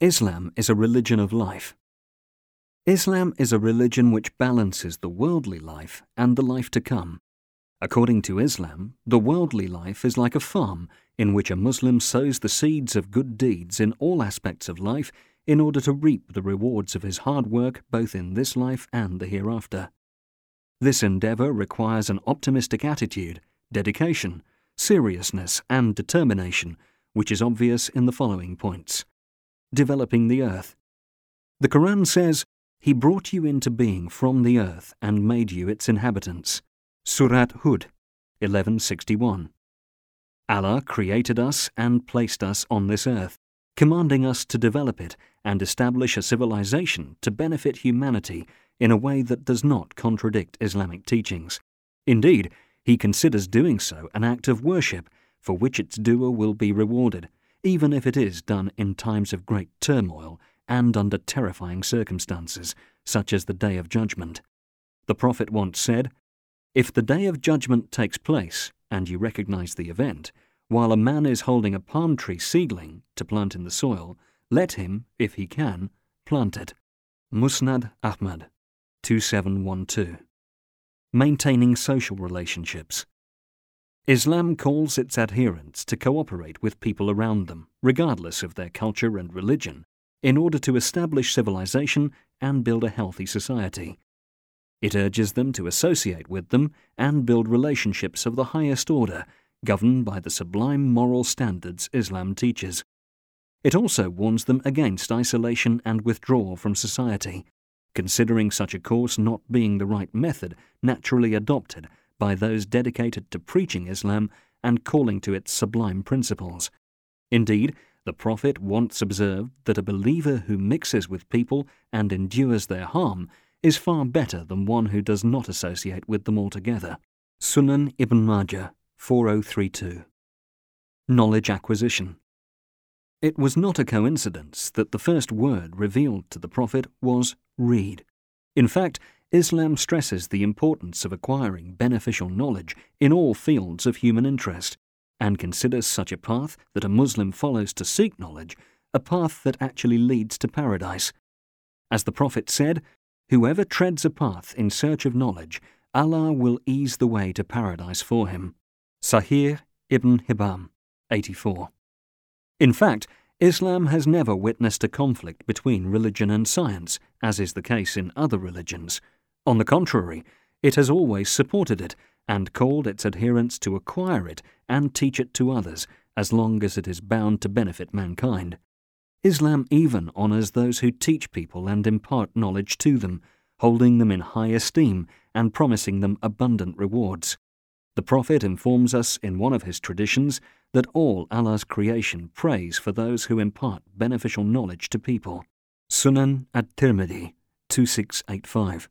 Islam is a religion of life. Islam is a religion which balances the worldly life and the life to come. According to Islam, the worldly life is like a farm in which a Muslim sows the seeds of good deeds in all aspects of life in order to reap the rewards of his hard work both in this life and the hereafter. This endeavor requires an optimistic attitude, dedication, seriousness, and determination, which is obvious in the following points developing the earth. The Quran says, He brought you into being from the earth and made you its inhabitants. Surat Hud 1161. Allah created us and placed us on this earth, commanding us to develop it and establish a civilization to benefit humanity in a way that does not contradict Islamic teachings. Indeed, he considers doing so an act of worship for which its doer will be rewarded, even if it is done in times of great turmoil and under terrifying circumstances, such as the Day of Judgment. The Prophet once said, If the Day of Judgment takes place, and you recognize the event, while a man is holding a palm tree seedling to plant in the soil, let him, if he can, plant it. Musnad Ahmad 2712. Maintaining social relationships. Islam calls its adherents to cooperate with people around them, regardless of their culture and religion, in order to establish civilization and build a healthy society. It urges them to associate with them and build relationships of the highest order, governed by the sublime moral standards Islam teaches. It also warns them against isolation and withdrawal from society, considering such a course not being the right method naturally adopted by those dedicated to preaching Islam and calling to its sublime principles. Indeed, the Prophet once observed that a believer who mixes with people and endures their harm is far better than one who does not associate with them altogether. Sunan ibn Majah 4032. Knowledge acquisition. It was not a coincidence that the first word revealed to the Prophet was read. In fact, Islam stresses the importance of acquiring beneficial knowledge in all fields of human interest, and considers such a path that a Muslim follows to seek knowledge a path that actually leads to paradise. As the Prophet said, Whoever treads a path in search of knowledge, Allah will ease the way to paradise for him. Sahih ibn Hibban, 84. In fact, Islam has never witnessed a conflict between religion and science, as is the case in other religions. On the contrary, it has always supported it and called its adherents to acquire it and teach it to others as long as it is bound to benefit mankind. Islam even honors those who teach people and impart knowledge to them, holding them in high esteem and promising them abundant rewards. The Prophet informs us in one of his traditions that all Allah's creation prays for those who impart beneficial knowledge to people. Sunan at Tirmidhi 2685.